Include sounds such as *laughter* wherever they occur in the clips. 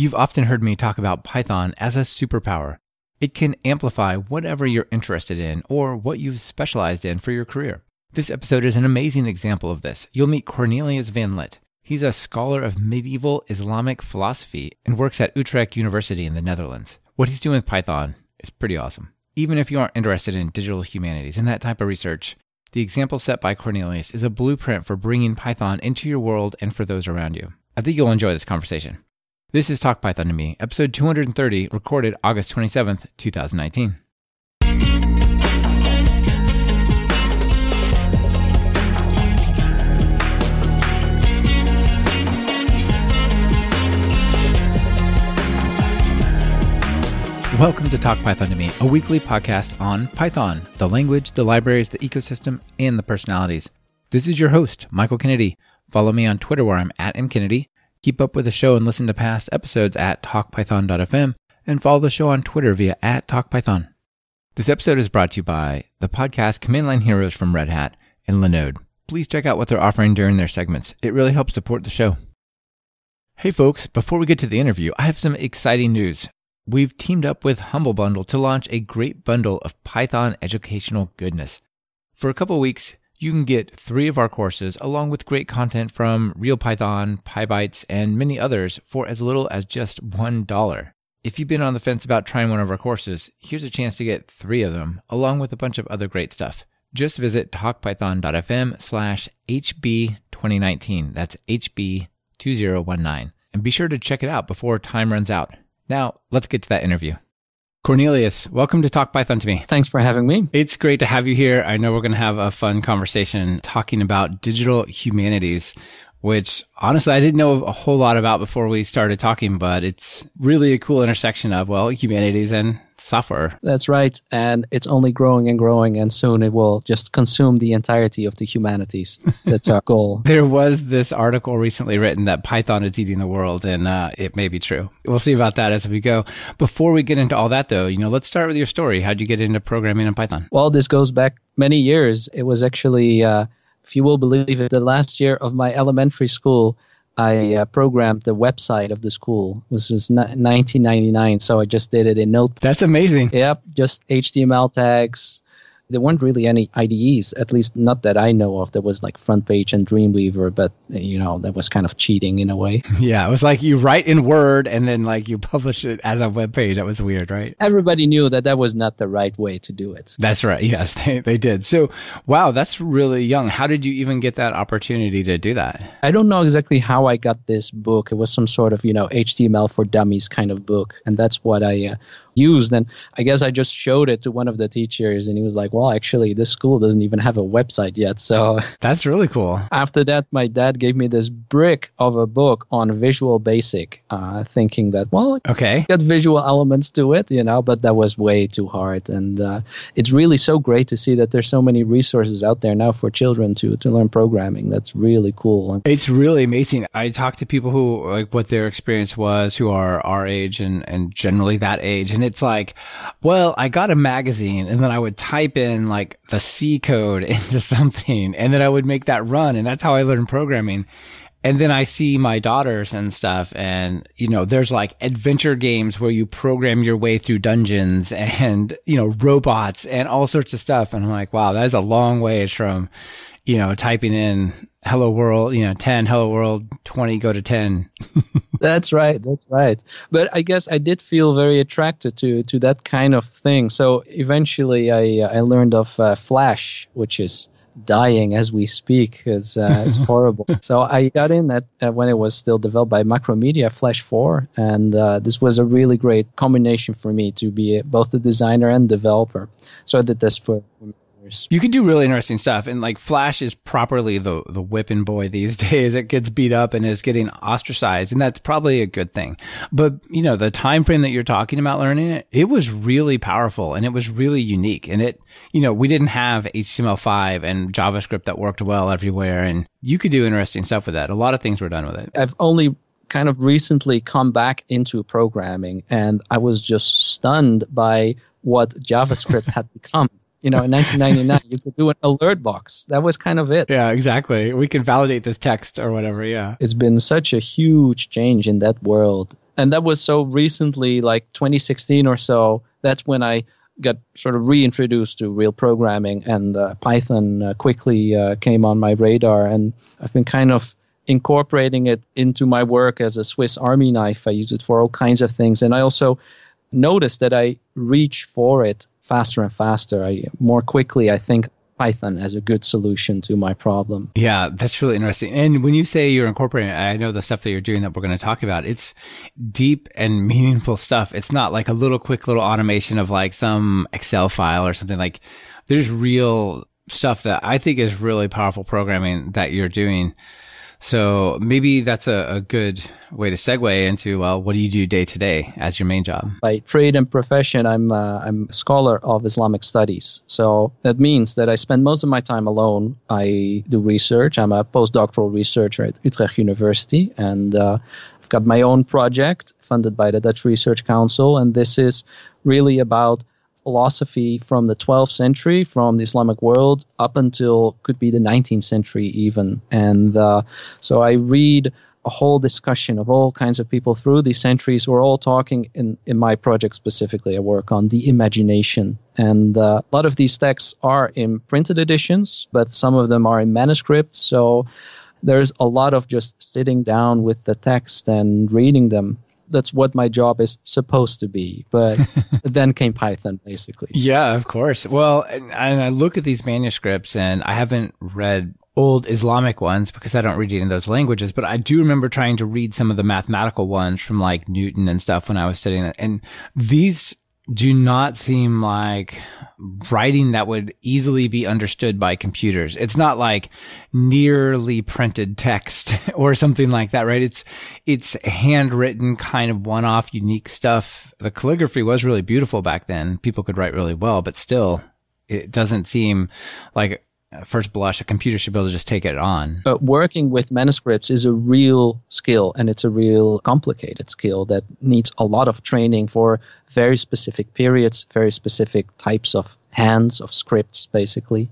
You've often heard me talk about Python as a superpower. It can amplify whatever you're interested in or what you've specialized in for your career. This episode is an amazing example of this. You'll meet Cornelius van Lit. He's a scholar of medieval Islamic philosophy and works at Utrecht University in the Netherlands. What he's doing with Python is pretty awesome. Even if you aren't interested in digital humanities and that type of research, the example set by Cornelius is a blueprint for bringing Python into your world and for those around you. I think you'll enjoy this conversation. This is Talk Python to Me, episode 230, recorded August 27th, 2019. Welcome to Talk Python to Me, a weekly podcast on Python, the language, the libraries, the ecosystem, and the personalities. This is your host, Michael Kennedy. Follow me on Twitter where I'm at mkennedy Keep up with the show and listen to past episodes at talkpython.fm and follow the show on Twitter via at talkpython. This episode is brought to you by the podcast Command Line Heroes from Red Hat and Linode. Please check out what they're offering during their segments. It really helps support the show. Hey folks, before we get to the interview, I have some exciting news. We've teamed up with Humble Bundle to launch a great bundle of Python educational goodness. For a couple weeks, you can get three of our courses along with great content from RealPython, PyBites, and many others for as little as just $1. If you've been on the fence about trying one of our courses, here's a chance to get three of them along with a bunch of other great stuff. Just visit talkpython.fm slash HB2019. That's HB2019. And be sure to check it out before time runs out. Now, let's get to that interview. Cornelius, welcome to Talk Python to me. Thanks for having me. It's great to have you here. I know we're going to have a fun conversation talking about digital humanities, which honestly I didn't know a whole lot about before we started talking, but it's really a cool intersection of, well, humanities and software. That's right. And it's only growing and growing, and soon it will just consume the entirety of the humanities. That's our *laughs* goal. there was this article recently written that Python is eating the world, and uh, it may be true. We'll see about that as we go. Before we get into all that, though, you know, let's start with your story. How'd you get into programming in Python? Well, this goes back many years. It was actually, uh, if you will believe it, the last year of my elementary school. I uh, programmed the website of the school. This was 1999, so I just did it in Notepad. That's amazing. Yep, just HTML tags, there weren't really any IDEs, at least not that I know of. There was like FrontPage and Dreamweaver, but you know that was kind of cheating in a way. *laughs* Yeah, it was like you write in Word and then like you publish it as a web page. That was weird, right? Everybody knew that that was not the right way to do it. That's right. Yes, *laughs* they they did. So, wow, that's really young. How did you even get that opportunity to do that? I don't know exactly how I got this book. It was some sort of you know HTML for Dummies kind of book, and that's what I uh, used. And I guess I just showed it to one of the teachers, and he was like, "Well, actually, this school doesn't even have a website yet." So that's really cool. After that, my dad gave me this brick of a book on Visual Basic, uh, thinking that well, okay, got visual elements to it, you know, but that was way too hard. And uh, it's really so great to see that there's so many resources out there now for children to to learn programming. That's really cool. It's really amazing. I talk to people who like what their experience was, who are our age and and generally that age, and it's like, well, I got a magazine and then I would type in like the C code *laughs* into something and then I would make that run. And that's how I learned programming. And then I see my daughters and stuff and, you know, there's like adventure games where you program your way through dungeons *laughs* and, you know, robots and all sorts of stuff. And I'm like, wow, that is a long ways from, you know, typing in hello world, you know, 10, hello world, 20, go to 10. *laughs* that's right. That's right. But I guess I did feel very attracted to, to that kind of thing. So eventually I, uh, I learned of uh, Flash, which is dying as we speak. It's, uh, it's *laughs* horrible. So I got in that uh, when it was still developed by Macromedia, Flash 4. And uh, this was a really great combination for me to be both a designer and developer. So I did this for, for years. You can do really interesting stuff. And like Flash is properly the, the whipping boy these *laughs* days. It gets beat up and is getting ostracized. And that's probably a good thing. But, you know, the time frame that you're talking about learning it, it was really powerful and it was really unique. And it, you know, we didn't have HTML5 and JavaScript that worked well everywhere. And you could do interesting stuff with that. A lot of things were done with it. I've only kind of recently come back into programming and I was just stunned by what JavaScript *laughs* had become you know, in 1999, you could do an alert box. That was kind of it. Yeah, exactly. We can validate this text or whatever. Yeah. It's been such a huge change in that world. And that was so recently, like 2016 or so. That's when I got sort of reintroduced to real programming, and uh, Python uh, quickly uh, came on my radar. And I've been kind of incorporating it into my work as a Swiss Army knife. I use it for all kinds of things, and I also noticed that I reach for it faster and faster. I more quickly. I think Python as a good solution to my problem. Yeah, that's really interesting. And when you say you're incorporating, I know the stuff that you're doing that we're going to talk about. It's deep and *laughs* meaningful stuff. It's not like a little quick little automation of like some Excel file or something like. There's real stuff that I think is really powerful programming that you're doing. So maybe that's a, a, good way to segue into well, what do you do day to day as your main job? By trade and profession, I'm uh, I'm a scholar of Islamic studies. So that means that I spend most of my time alone. I do research. I'm a postdoctoral researcher at Utrecht University, and uh, I've got my own project funded by the Dutch Research Council, and this is really about philosophy from the 12th century, from the Islamic world up until could be the 19th century even. And uh, so I read a whole discussion of all kinds of people through these centuries. We're all talking in, in my project specifically. I work on the imagination. And uh, a lot of these texts are in printed editions, but some of them are in manuscripts. So there's a lot of just sitting down with the text and reading them that's what my job is supposed to be. But *laughs* then came Python, basically. Yeah, of course. Well, and, and I look at these manuscripts, and I haven't read old Islamic ones because I don't read in those languages, but I do remember trying to read some of the mathematical ones from like Newton and stuff when I was studying it. And these do not seem like writing that would easily be understood by computers. It's not like nearly printed text *laughs* or something like that, right? It's, it's handwritten kind of one off unique stuff. The calligraphy was really beautiful back then. People could write really well, but still it doesn't seem like first blush, a computer should be able to just take it on. But working with manuscripts is a real skill, and it's a real complicated skill that needs a lot of training for very specific periods, very specific types of hands of scripts, basically.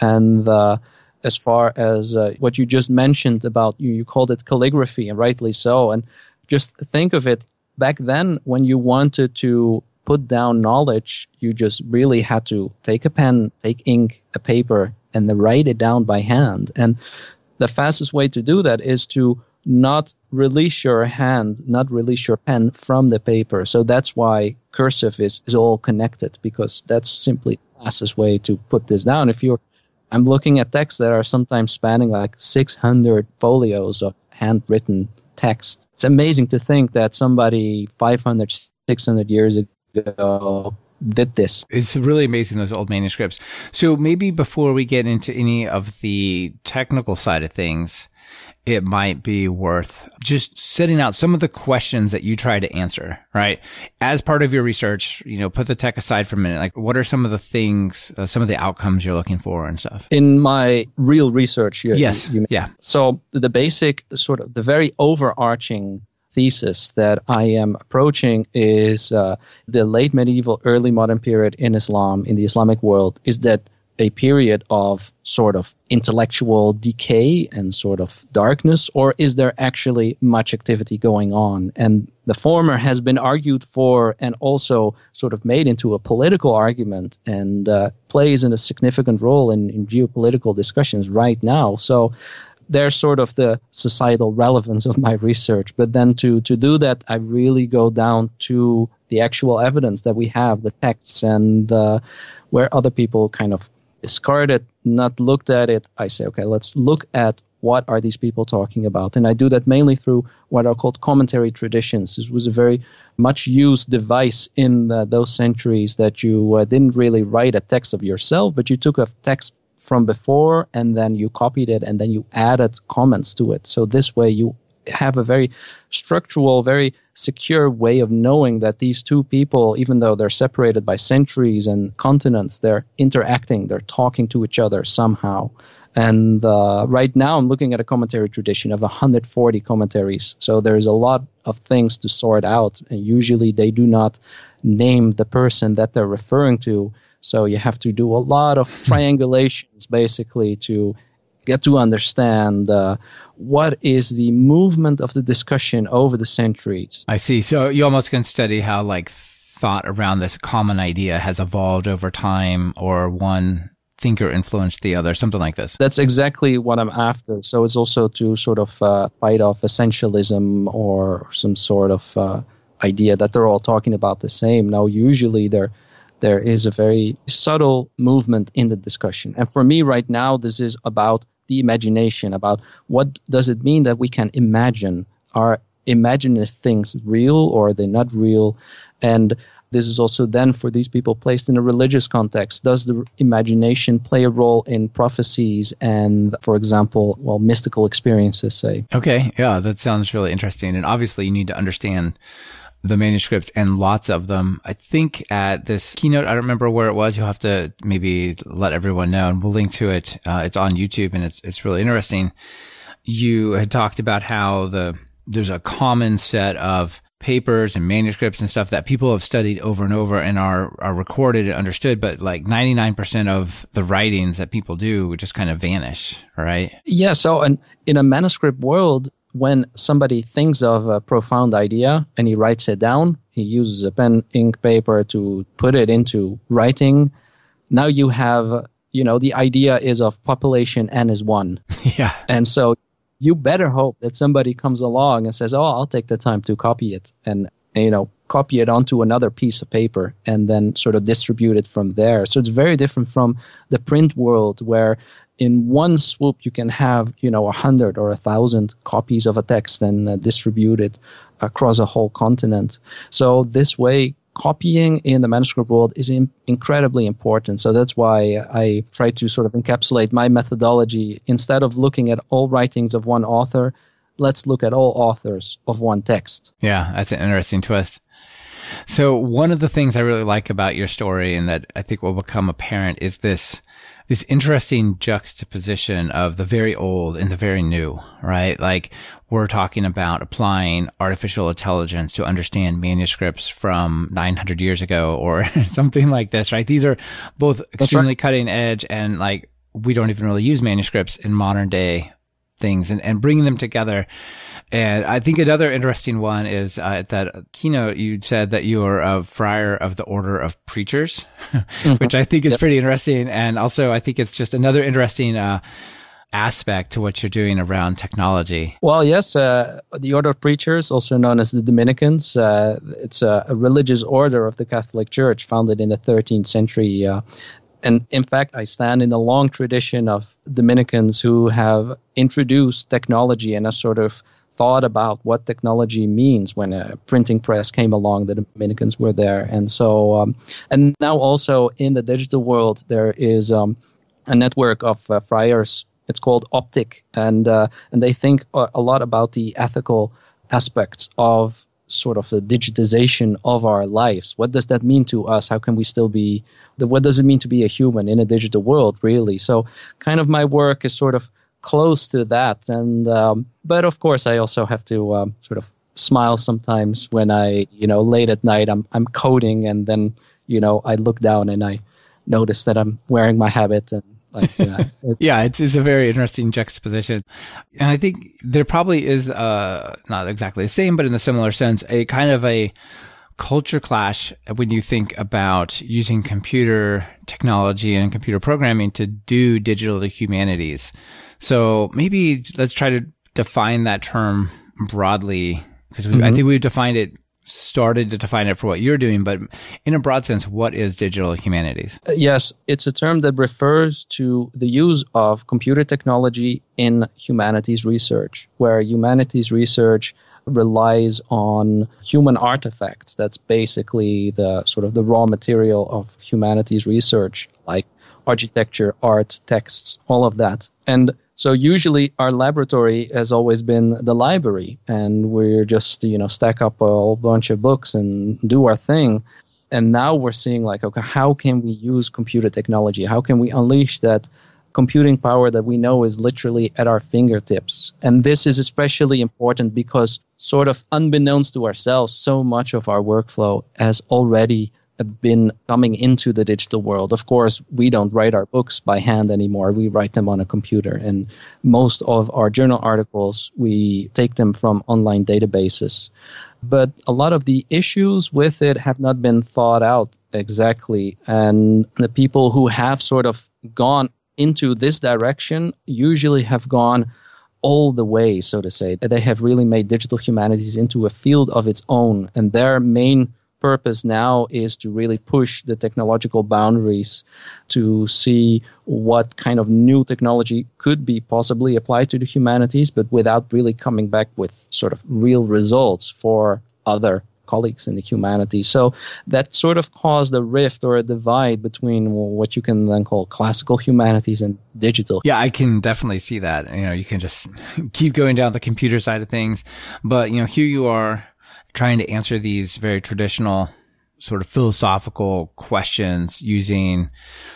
And uh, as far as uh, what you just mentioned about you, you called it calligraphy, and rightly so. And just think of it back then when you wanted to put down knowledge, you just really had to take a pen, take ink, a paper, and write it down by hand. And the fastest way to do that is to not release your hand, not release your pen from the paper. So that's why cursive is, is all connected because that's simply the fastest way to put this down. If you're I'm looking at texts that are sometimes spanning like 600 folios of handwritten text. It's amazing to think that somebody 500, 600 years ago did this. It's really amazing those old manuscripts. So maybe before we get into any of the technical side of things, it might be worth just setting out some of the questions that you try to answer, right? As part of your research, you know, put the tech aside for a minute. Like, what are some of the things, uh, some of the outcomes you're looking for and stuff? In my real research, you, yes, you, you yeah. So the basic, sort of, the very overarching thesis that I am approaching is uh, the late medieval, early modern period in Islam, in the Islamic world, is that a period of sort of intellectual decay and sort of darkness, or is there actually much activity going on? And the former has been argued for and also sort of made into a political argument and uh, plays in a significant role in, in geopolitical discussions right now. So there's sort of the societal relevance of my research. But then to, to do that, I really go down to the actual evidence that we have, the texts, and uh, where other people kind of discard it, not looked at it. I say, okay, let's look at what are these people talking about, and I do that mainly through what are called commentary traditions. This was a very much used device in the, those centuries that you uh, didn't really write a text of yourself, but you took a text from before and then you copied it and then you added comments to it. So this way you have a very structural, very secure way of knowing that these two people, even though they're separated by centuries and continents, they're interacting, they're talking to each other somehow. And uh, right now, I'm looking at a commentary tradition of 140 commentaries. So there's a lot of things to sort out. And usually, they do not name the person that they're referring to. So you have to do a lot of triangulations basically to get to understand uh, what is the movement of the discussion over the centuries. I see. So you almost can study how like thought around this common idea has evolved over time or one thinker influenced the other, something like this. That's exactly what I'm after. So it's also to sort of uh, fight off essentialism or some sort of uh, idea that they're all talking about the same. Now, usually there there is a very subtle movement in the discussion, and for me right now, this is about the imagination. About what does it mean that we can imagine? Are imaginative things real or are they not real? And this is also then for these people placed in a religious context. Does the imagination play a role in prophecies and, for example, well, mystical experiences, say? Okay, yeah, that sounds really interesting. And obviously, you need to understand the manuscripts and lots of them. I think at this keynote, I don't remember where it was. You'll have to maybe let everyone know, and we'll link to it. Uh, it's on YouTube, and it's it's really interesting. You had talked about how the there's a common set of papers and manuscripts and stuff that people have studied over and over and are, are recorded and understood, but like 99% of the writings that people do just kind of vanish, right? Yeah. So in, in a manuscript world, when somebody thinks of a profound idea and he writes it down, he uses a pen, ink, paper to put it into writing. Now you have, you know, the idea is of population n is one. *laughs* Yeah. And so you better hope that somebody comes along and says, "Oh, I'll take the time to copy it," and you know, copy it onto another piece of paper and then sort of distribute it from there. So it's very different from the print world where in one swoop you can have you know a hundred or a thousand copies of a text and uh, distribute it across a whole continent. So this way, copying in the manuscript world is in, incredibly important. So that's why I try to sort of encapsulate my methodology. Instead of looking at all writings of one author, let's look at all authors of one text. Yeah, that's an interesting twist. So one of the things I really like about your story and that I think will become apparent is this this interesting juxtaposition of the very old and the very new, right? Like we're talking about applying artificial intelligence to understand manuscripts from 900 years ago or *laughs* something like this, right? These are both extremely right. cutting edge and like we don't even really use manuscripts in modern day things and, and bringing them together and I think another interesting one is uh, at that keynote, you said that you are a friar of the order of preachers, mm-hmm. *laughs* which I think is yep. pretty interesting. And also, I think it's just another interesting, uh, aspect to what you're doing around technology? Well, yes, uh, the Order of Preachers, also known as the Dominicans, uh, it's a, a, religious order of the Catholic Church founded in the 13th century. Uh, and in fact, I stand in a long tradition of Dominicans who have introduced technology and a sort of thought about what technology means when a printing press came along. The Dominicans were there, and so um, and now also in the digital world there is um, a network of uh, friars. It's called Optic, and uh, and they think a lot about the ethical aspects of sort of the digitization of our lives. What does that mean to us? How can we still be? What does it mean to be a human in a digital world? Really. So, kind of my work is sort of close to that. And um, but of course, I also have to um, sort of smile sometimes when I, you know, late at night I'm I'm coding, and then you know I look down and I notice that I'm wearing my habit and. Like, *laughs* yeah, it's, it's a very interesting juxtaposition. And I think there probably is, uh, not exactly the same, but in a similar sense, a kind of a culture clash when you think about using computer technology and computer programming to do digital humanities. So maybe let's try to define that term broadly because mm-hmm. I think we've defined it started to define it for what you're doing, but in a broad sense, what is digital humanities? Uh, yes, it's a term that refers to the use of computer technology in humanities research, where humanities research relies on human artifacts. That's basically the sort of the raw material of humanities research, like architecture, art, texts, all of that. And so usually our laboratory has always been the library, and we're just you know stack up a whole bunch of books and do our thing. And now we're seeing like, okay, how can we use computer technology? How can we unleash that computing power that we know is literally at our fingertips? And this is especially important because, sort of unbeknownst to ourselves, so much of our workflow has already been coming into the digital world. Of course, we don't write our books by hand anymore. We write them on a computer. And most of our journal articles, we take them from online databases. But a lot of the issues with it have not been thought out exactly. And the people who have sort of gone into this direction usually have gone all the way, so to say. They have really made digital humanities into a field of its own, and their main purpose now is to really push the technological boundaries to see what kind of new technology could be possibly applied to the humanities, but without really coming back with sort of real results for other colleagues in the humanities. So that sort of caused a rift or a divide between what you can then call classical humanities and digital. Yeah, I can definitely see that. You know, you can just *laughs* keep going down the computer side of things, but you know, here you are trying to answer these very traditional sort of philosophical questions using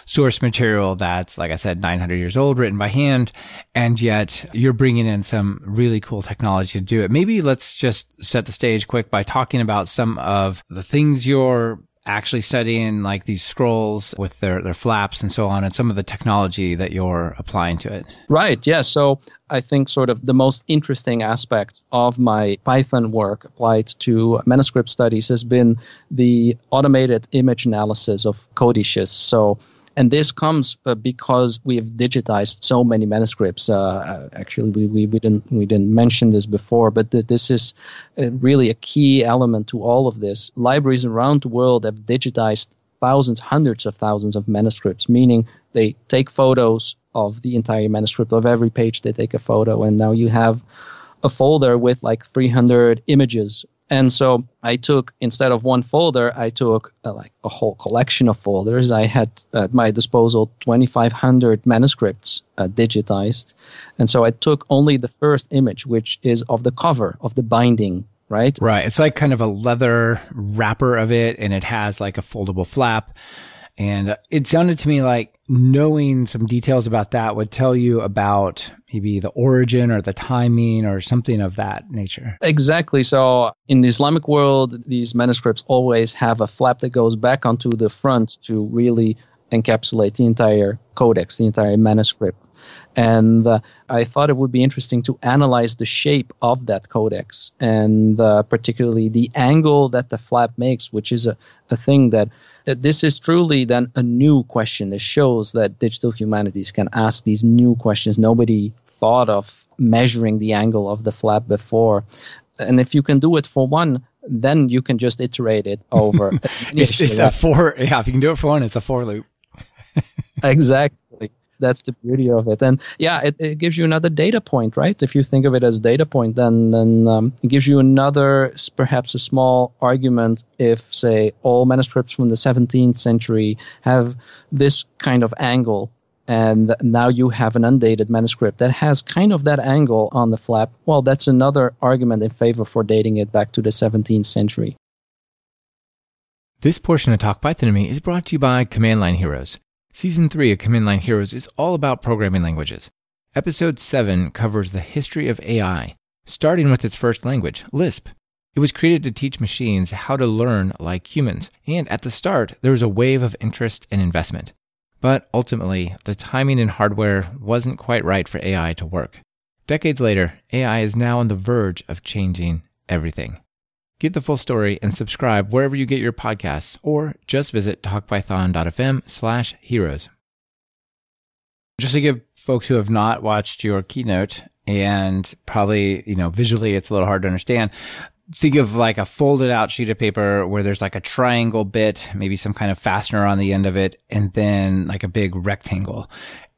source material that's, like I said, 900 years old, written by hand. And yet you're bringing in some really cool technology to do it. Maybe let's just set the stage quick by talking about some of the things you're actually studying like these scrolls with their, their flaps and so on and some of the technology that you're applying to it. Right. Yeah. So I think sort of the most interesting aspect of my Python work applied to manuscript studies has been the automated image analysis of codices. So and this comes uh, because we have digitized so many manuscripts. Uh, uh, actually, we, we, we, didn't we didn't mention this before, but th- this is uh, really a key element to all of this. Libraries around the world have digitized thousands, hundreds of thousands of manuscripts, meaning they take photos of the entire manuscript of every page. They take a photo, and now you have a folder with like 300 images and so I took instead of one folder, I took uh, like a whole collection of folders. I had at my disposal 2,500 manuscripts uh, digitized, and so I took only the first image, which is of the cover of the binding. Right. Right. It's like kind of a leather wrapper of it, and it has like a foldable flap. And it sounded to me like knowing some details about that would tell you about maybe the origin or the timing or something of that nature. Exactly. So in the Islamic world, these manuscripts always have a flap that goes back onto the front to really encapsulate the entire codex, the entire manuscript. And uh, I thought it would be interesting to analyze the shape of that codex and uh, particularly the angle that the flap makes, which is a, a thing that this is truly then a new question. It shows that digital humanities can ask these new questions. Nobody thought of measuring the angle of the flap before. And if you can do it for one, then you can just iterate it over. *laughs* it's, it's a for, yeah, if you can do it for one, it's a for loop. *laughs* exactly that's the beauty of it. And yeah, it, it gives you another data point, right? If you think of it as data point, then then um, it gives you another, perhaps a small argument. If say all manuscripts from the 17th century have this kind of angle and now you have an undated manuscript that has kind of that angle on the flap, well, that's another argument in favor for dating it back to the 17th century. This portion of Talk Python to Me is brought to you by Command Line Heroes. Season 3 of Command Line Heroes is all about programming languages. Episode 7 covers the history of AI, starting with its first language, Lisp. It was created to teach machines how to learn like humans, and at the start, there was a wave of interest and investment. But ultimately, the timing and hardware wasn't quite right for AI to work. Decades later, AI is now on the verge of changing everything. Get the full story and subscribe wherever you get your podcasts, or just visit talkpython.fm slash heroes. Just to give folks who have not watched your keynote and probably, you know, visually it's a little hard to understand, think of like a folded out sheet of paper where there's like a triangle bit, maybe some kind of fastener on the end of it, and then like a big rectangle.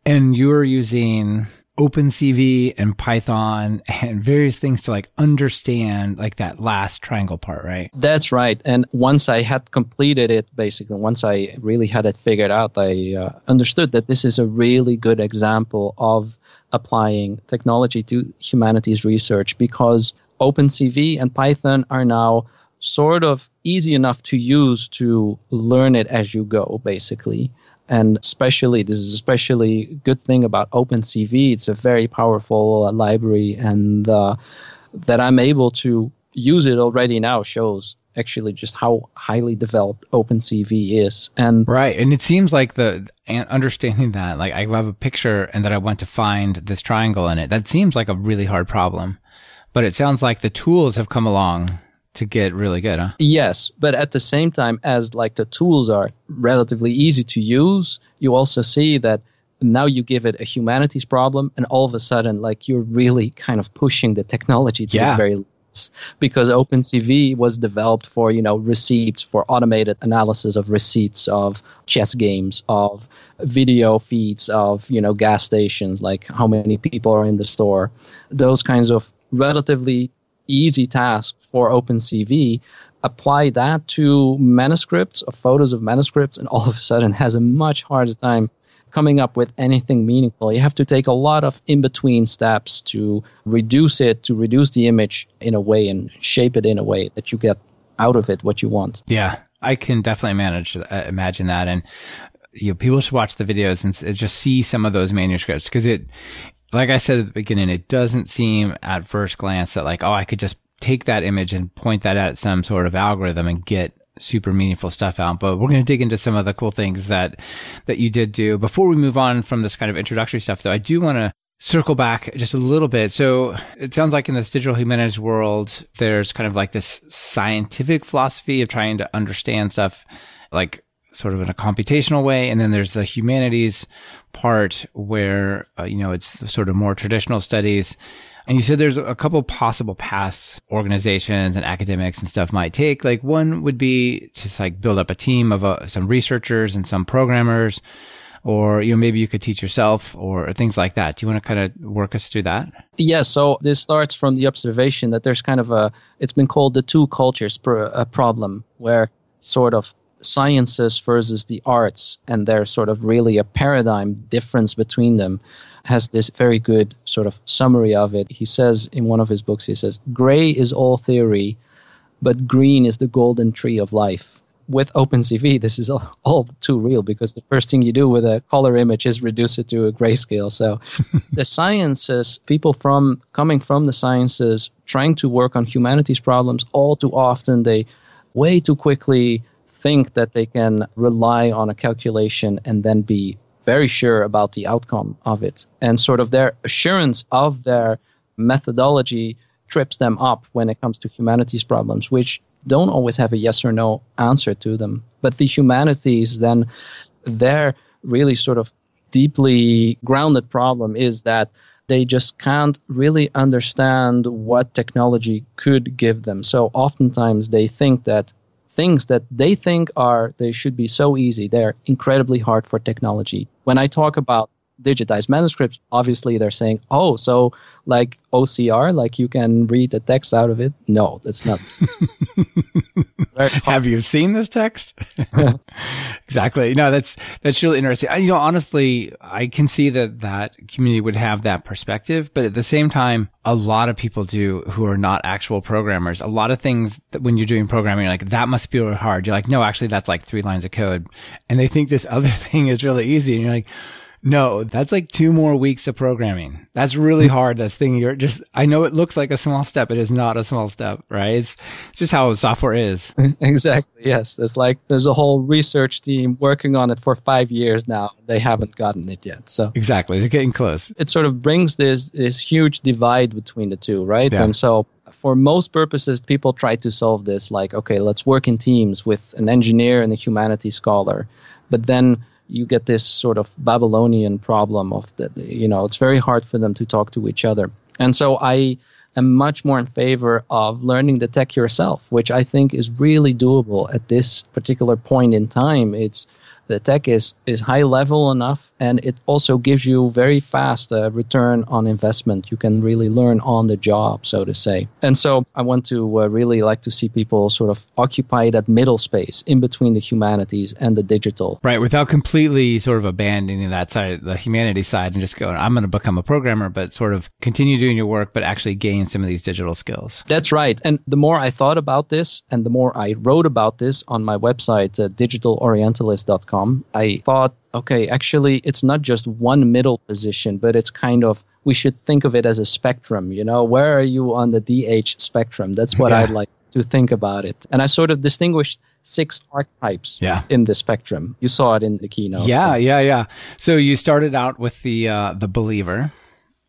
And you're using OpenCV and Python *laughs* and various things to like understand like that last triangle part, right? That's right. And once I had completed it, basically, once I really had it figured out, I uh, understood that this is a really good example of applying technology to humanities research because OpenCV and Python are now sort of easy enough to use to learn it as you go, basically. And especially, this is especially good thing about OpenCV. It's a very powerful uh, library, and uh, that I'm able to use it already now shows actually just how highly developed OpenCV is. And right, and it seems like the understanding that, like I have a picture and that I want to find this triangle in it. That seems like a really hard problem, but it sounds like the tools have come along to get really good, huh? Yes, but at the same time as like the tools are relatively easy to use, you also see that now you give it a humanities problem and all of a sudden like you're really kind of pushing the technology to yeah. its very limits because OpenCV was developed for, you know, receipts, for automated analysis of receipts of chess games, of video feeds of, you know, gas stations, like how many people are in the store. Those kinds of relatively easy task for OpenCV apply that to manuscripts of photos of manuscripts and *laughs* all of a sudden has a much harder time coming up with anything meaningful. You have to take a lot of in between steps to reduce it, to reduce the image in a way and shape it in a way that you get out of it what you want. Yeah, I can definitely manage uh, imagine that, and you know, people should watch the videos and just see some of those manuscripts because it, like I said at the beginning, it doesn't seem at first glance that like, oh, I could just take that image and point that at some sort of algorithm and get super meaningful stuff out, but we're going to dig into some of the cool things that, that you did do. Before we move on from this kind of introductory stuff, though, I do want to circle back just a little bit. So it sounds like in this digital humanities world, there's kind of like this scientific philosophy of trying to understand stuff like sort of in a computational way. And then there's the humanities part where, uh, you know, it's sort of more traditional studies and you said there's a couple possible paths organizations and academics and stuff might take. Like one would be to like build up a team of uh, some researchers and some programmers, or you know maybe you could teach yourself or things like that. Do you want to kind of work us through that? Yeah. So this starts from the observation that there's kind of a it's been called the two cultures pr- problem where sort of sciences versus the arts and there's sort of really a paradigm difference between them has this very good sort of summary of it. He says in one of his books, he says, Gray is all theory, but green is the golden tree of life. With OpenCV, *laughs* this is all, all too real because the first thing you do with a color image is reduce it to a grayscale. So *laughs* the sciences, people from coming from the sciences, trying to work on humanities problems, all too often they way too quickly think that they can rely on a calculation and then be very sure about the outcome of it. And sort of their assurance of their methodology trips them up when it comes to humanities problems, which don't always have a yes or no answer to them. But the humanities, then, their really sort of deeply grounded problem is that they just can't really understand what technology could give them. So oftentimes they think that things that they think are they should be so easy. They're incredibly hard for technology. When i talk about digitized manuscripts obviously they're saying oh so like ocr like you can read the text out of it? No that's not. *laughs* Have you seen this text? *laughs* Exactly. No that's that's really interesting. You know honestly i can see that that community would have that perspective but at the same time a lot of people do who are not actual programmers. A lot of things that when you're doing programming like that must be really hard. You're like no actually that's like three lines of code. And they think this other *laughs* thing is really easy and you're like no, that's like two more weeks of programming. That's really hmm. hard. That's thing you're just, I know it looks like a small step. It is not a small step, right? It's, it's just how software is. *laughs* Exactly. Yes. There's like, there's a whole research team working on it for five years now. They haven't gotten it yet. So exactly. They're getting close. It sort of brings this, this huge divide between the two, right? Yeah. And so for most purposes, people try to solve this like, okay, let's work in teams with an engineer and a humanities scholar. But then you get this sort of Babylonian problem of that, you know, it's very hard for them to talk to each other. And so I am much more in favor of learning the tech yourself, which I think is really doable at this particular point in time. It's the tech is, is high level enough and it also gives you very fast uh, return on investment. You can really learn on the job, so to say. And so I want to uh, really like to see people sort of occupy that middle space in between the humanities and the digital. Right, without completely sort of abandoning that side, the humanities side, and just going, I'm going to become a programmer, but sort of continue doing your work, but actually gain some of these digital skills. That's right. And the more I thought about this and the more I wrote about this on my website, uh, digitalorientalist.com, I thought, okay, actually, it's not just one middle position, but it's kind of we should think of it as a spectrum. You know, where are you on the DH spectrum? That's what Yeah. I'd like to think about it. And I sort of distinguished six archetypes Yeah. in the spectrum. You saw it in the keynote. Yeah, yeah, yeah. So you started out with the uh, the believer,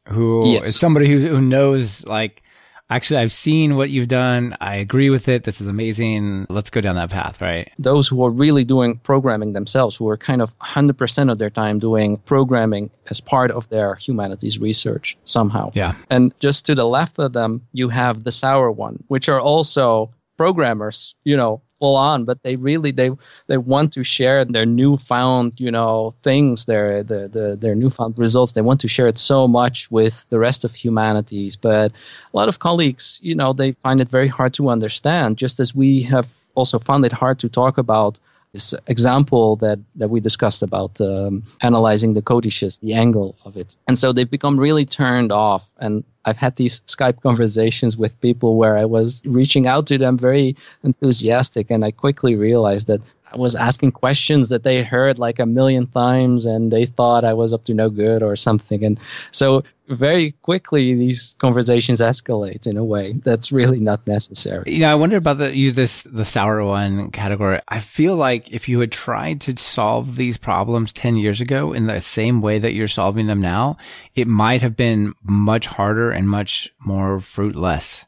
who is Yes. somebody who who knows like. Actually, I've seen what you've done. I agree with it. This is amazing. Let's go down that path, right? those who are really doing programming themselves, who are kind of 100% of their time doing programming as part of their humanities research somehow. Yeah. And just to the left of them, you have the sour one, which are also programmers, you know, full on, but they really they they want to share their newfound, you know, things, their the, the their newfound results. They want to share it so much with the rest of humanities. But a lot of colleagues, you know, they find it very hard to understand, just as we have also found it hard to talk about this example that, that we discussed about um, analyzing the codices, the angle of it. And so they've become really turned off. And I've had these Skype conversations with people where I was reaching out to them very enthusiastic, and I quickly realized that was asking questions that they heard like a million times and they thought I was up to no good or something. And so very quickly these conversations escalate in a way that's really not necessary. You know, I wonder about the you this the sour one category. I feel like if you had tried to solve these problems 10 years ago in the same way that you're solving them now, it might have been much harder and much more fruitless.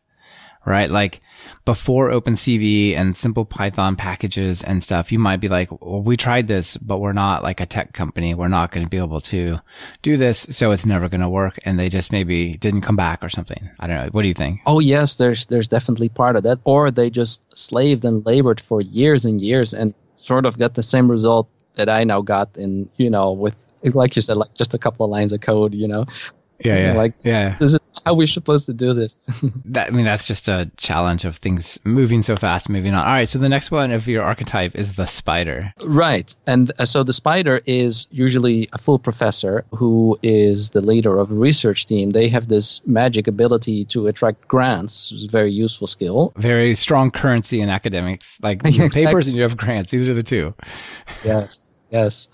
Right? Like before OpenCV and simple Python packages and stuff, you might be like, well, we tried this, but we're not like a tech company. We're not going to be able to do this. So it's never going to work. And they just maybe didn't come back or something. I don't know. What do you think? Oh yes, there's there's definitely part of that. Or they just slaved and labored for years and years and sort of got the same result that I now got in you know with like you said like just a couple of lines of code. You know, Yeah. Yeah. like yeah. this is how we're supposed to do this. *laughs* That, I mean, that's just a challenge of things moving so fast, moving on. All right. So the next one of your archetype is the spider. Right. And uh, so the spider is usually a full professor who is the leader of a research team. They have this magic ability to attract grants, which is a very useful skill. Very strong currency in academics, like *laughs* exactly. papers and you have grants. These are the two. Yes. Yes.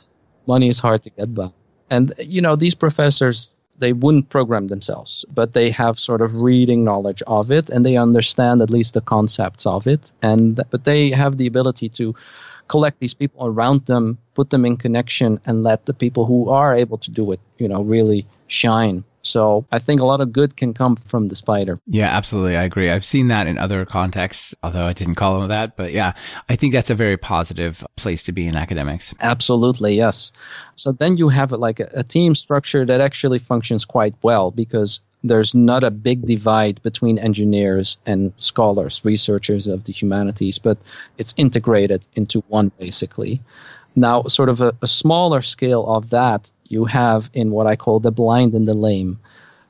Money is hard to get by. And, you know, these professors, they wouldn't program themselves, but they have sort of reading knowledge of it and they understand at least the concepts of it. And, but they have the ability to collect these people around them, put them in connection, and let the people who are able to do it, you know, really shine. So I think a lot of good can come from the spider. Yeah, absolutely. I agree. I've seen that in other contexts, although I didn't call them that. But yeah, I think that's a very positive place to be in academics. Absolutely, yes. So then you have like a, a team structure that actually functions quite well because there's not a big divide between engineers and scholars, researchers of the humanities, but it's integrated into one basically. Now, sort of a, a smaller scale of that, you have in what I call the blind and the lame.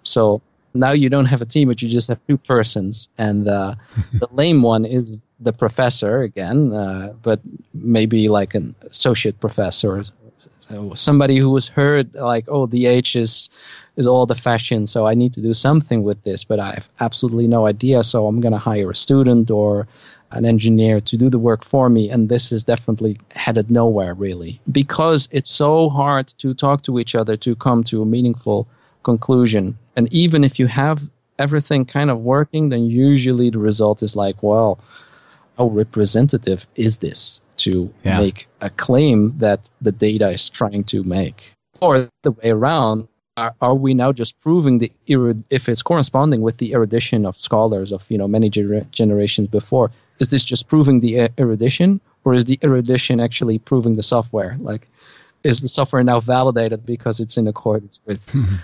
So now you don't have a team, but you just have two persons, and uh, *laughs* the lame one is the professor again, uh, but maybe like an associate professor, so somebody who has heard like, oh, DH is is all the fashion, so I need to do something with this, but I have absolutely no idea, so I'm going to hire a student or an engineer to do the work for me, and this is definitely headed nowhere really because it's so hard to talk to each other to come to a meaningful conclusion. And even if you have everything kind of working, then usually the result is like, well, how representative is this to Yeah. make a claim that the data is trying to make? Or the way around, are, are we now just proving the if it's corresponding with the erudition of scholars of you know many gener- generations before? Is this just proving the erudition, or is the erudition actually proving the software? Like, is the software now validated because it's in accordance with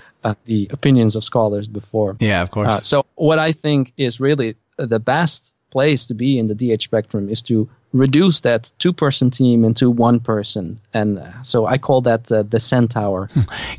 *laughs* uh, the opinions of scholars before? Yeah, of course. Uh, so what I think is really the best place to be in the DH spectrum is to reduce that two-person team into one person, and uh, so I call that uh, the centaur.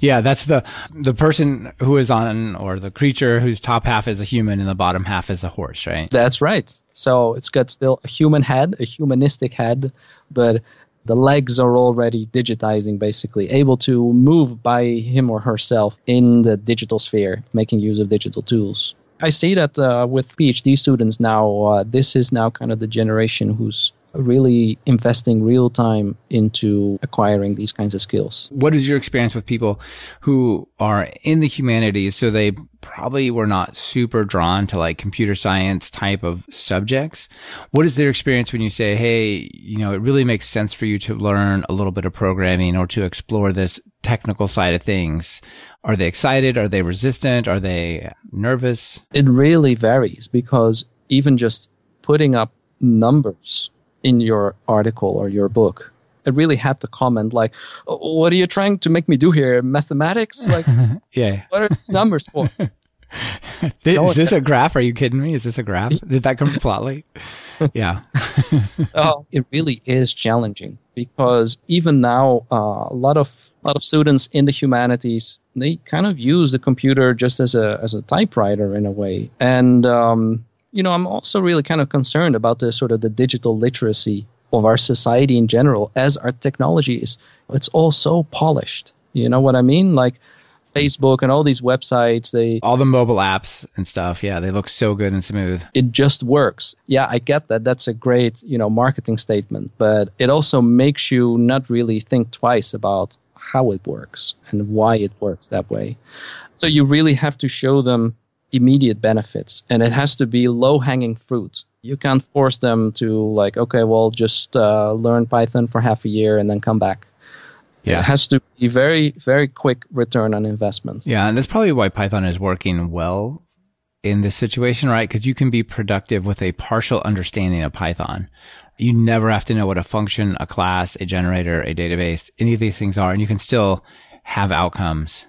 yeah, that's the the person who is on or the creature whose top half is a human and the bottom half is a horse, right? That's right. So it's got still a human head, a humanistic head, but the legs are already digitizing, basically able to move by him or herself in the digital sphere, making use of digital tools. I see that uh, with PhD students now. Uh, this is now kind of the generation who's really investing real time into acquiring these kinds of skills. What is your experience with people who are in the humanities? So they probably were not super drawn to like computer science type of subjects. What is their experience when you say, Hey, you know, it really makes sense for you to learn a little bit of programming or to explore this technical side of things? Are they excited? Are they resistant? Are they nervous? It really varies because even just putting up numbers in your article or your book I really had to comment like, "What are you trying to make me do here? Mathematics? Like, *laughs* yeah, what are these numbers for?" *laughs* this, is this *laughs* a graph? Are you kidding me? Is this a graph? Did that come from Plotly? yeah. so it really is challenging because even now, uh, a lot of a lot of students in the humanities they kind of use the computer just as a as a typewriter in a way, and um, you know, I'm also really kind of concerned about the sort of the digital literacy of our society in general as our technology is. It's all so polished. You know what I mean? Like Facebook and all these websites, they all the mobile apps and stuff. Yeah, they look so good and smooth. It just works. Yeah, I get that. That's a great, you know, marketing statement, but it also makes you not really think twice about how it works and why it works that way. So you really have to show them immediate benefits and it has to be low hanging fruit. You can't force them to like okay well just uh, learn python for half a year and then come back. Yeah. it has to be very very quick return on investment. Yeah and that's probably why python is working well in this situation right? Because you can be productive with a partial understanding of python. You never have to know what a function a class a generator a database any of these things are and you can still have outcomes